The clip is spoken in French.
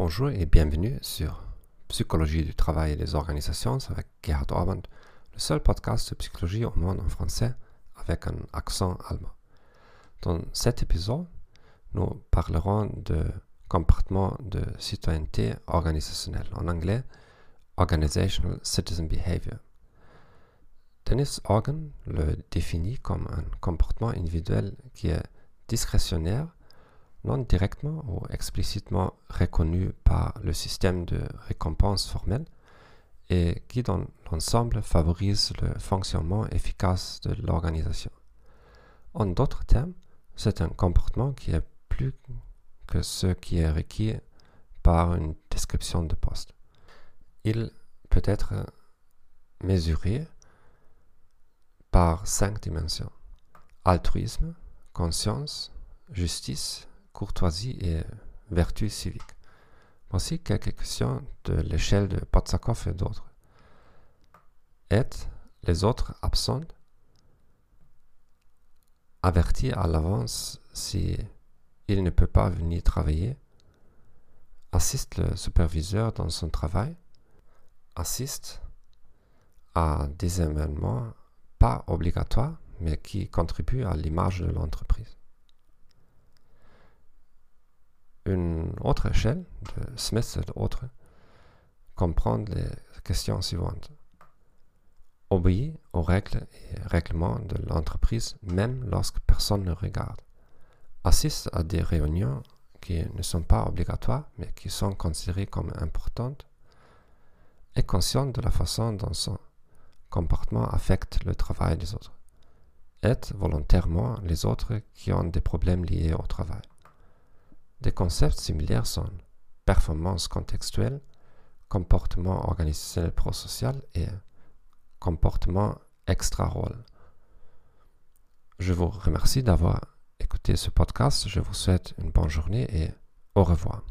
Bonjour et bienvenue sur Psychologie du travail et des organisations avec Gerhard Orband, le seul podcast de psychologie au monde en français avec un accent allemand. Dans cet épisode, nous parlerons de comportement de citoyenneté organisationnelle, en anglais Organizational Citizen Behavior. Dennis Organ le définit comme un comportement individuel qui est discrétionnaire non directement ou explicitement reconnu par le système de récompense formelle et qui dans l'ensemble favorise le fonctionnement efficace de l'organisation. En d'autres termes, c'est un comportement qui est plus que ce qui est requis par une description de poste. Il peut être mesuré par cinq dimensions. Altruisme, conscience, justice, courtoisie et vertu civique. Voici quelques questions de l'échelle de Potsakov et d'autres. Est les autres absents averti à l'avance si il ne peut pas venir travailler, assiste le superviseur dans son travail, assiste à des événements pas obligatoires mais qui contribuent à l'image de l'entreprise. Une autre échelle de Smith et d'autres comprend les questions suivantes. Obéir aux règles et règlements de l'entreprise même lorsque personne ne regarde. Assiste à des réunions qui ne sont pas obligatoires mais qui sont considérées comme importantes. Est conscient de la façon dont son comportement affecte le travail des autres. Aide volontairement les autres qui ont des problèmes liés au travail. Des concepts similaires sont performance contextuelle, comportement organisationnel prosocial et comportement extra-rôle. Je vous remercie d'avoir écouté ce podcast. Je vous souhaite une bonne journée et au revoir.